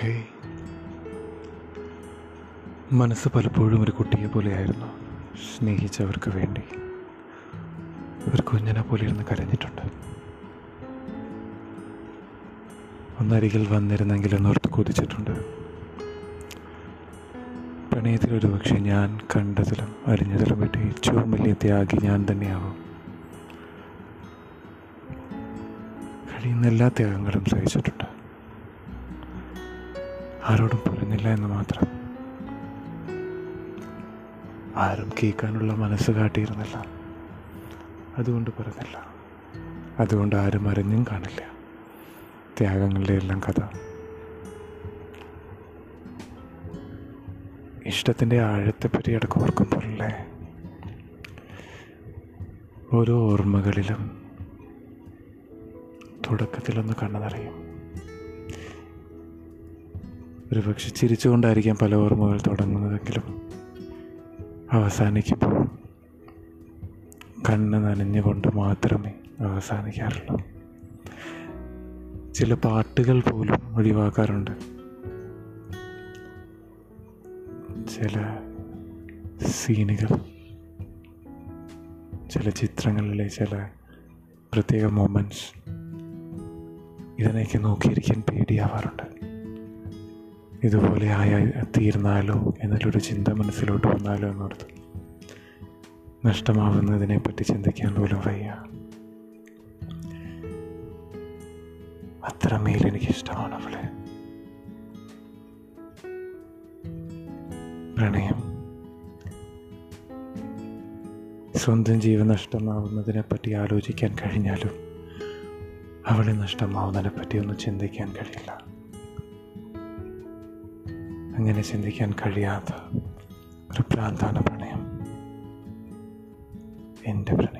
Hey മനസ്സ് പലപ്പോഴും ഒരു കുട്ടിയെ പോലെയായിരുന്നു സ്നേഹിച്ചവർക്ക് വേണ്ടി. ഒരു കുഞ്ഞനെ പോലെ ഇരുന്ന് കരഞ്ഞിട്ടുണ്ട്. ഒന്നരികിൽ വന്നിരുന്നെങ്കിൽ ഒന്നോർത്ത് കൊതിച്ചിട്ടുണ്ട്. പ്രണയത്തിൽ ഒരു പക്ഷേ ഞാൻ കണ്ടതിലും അറിഞ്ഞതിലും പറ്റി ഏറ്റവും വലിയ ത്യാഗി ഞാൻ തന്നെയാവും. കഴിയുന്ന എല്ലാ ത്യാഗങ്ങളും സഹിച്ചിട്ടുണ്ട്. ആരോടും പറഞ്ഞില്ല എന്ന് മാത്രം. ആരും കേൾക്കാനുള്ള മനസ്സ് കാട്ടിയിരുന്നില്ല. അതുകൊണ്ട് പറഞ്ഞില്ല. അതുകൊണ്ട് ആരും അറിഞ്ഞും കാണില്ല. ത്യാഗങ്ങളുടെ എല്ലാം കഥ. ഇഷ്ടത്തിന്റെ ആഴത്തെപ്പറ്റി അടക്കം ഓർക്കുമ്പോഴല്ലേ? ഓരോ ഓർമ്മകളിലും തുടക്കത്തിലൊന്ന് കണ്ണു നിറയും ഒരു പക്ഷെ ചിരിച്ചുകൊണ്ടായിരിക്കാം പല ഓർമ്മകൾ തുടങ്ങുന്നതെങ്കിലും അവസാനിക്കുമ്പോൾ കണ്ണ് നനഞ്ഞുകൊണ്ട് മാത്രമേ അവസാനിക്കാറുള്ളൂ. ചില പാട്ടുകൾ പോലും ഒഴിവാക്കാറുണ്ട്. ചില സീനുകൾ ചില ചിത്രങ്ങളിലെ ചില പ്രത്യേക മൊമെന്റ്സ് ഇതിനെയൊക്കെ നോക്കിയിരിക്കാൻ പേടിയാവാറുണ്ട്. ഇതുപോലെ ആയ തീർന്നാലോ എന്നുള്ളൊരു ചിന്ത മനസ്സിലോട്ട് വന്നാലോ എന്നോർത്ത്. നഷ്ടമാവുന്നതിനെപ്പറ്റി ചിന്തിക്കാൻ പോലും വയ്യ. അത്രമേൽ എനിക്കിഷ്ടമാണ് അവളെ. പ്രണയം. സ്വന്തം ജീവൻ നഷ്ടമാവുന്നതിനെ പറ്റി ആലോചിക്കാൻ കഴിഞ്ഞാലും അവളെ നഷ്ടമാവുന്നതിനെ പറ്റി ഒന്നും ചിന്തിക്കാൻ കഴിയില്ല. അങ്ങനെ ചിന്തിക്കാൻ കഴിയാത്ത ഒരു പ്രാന്താണ് പ്രണയം. എന്റെ പ്രണയം.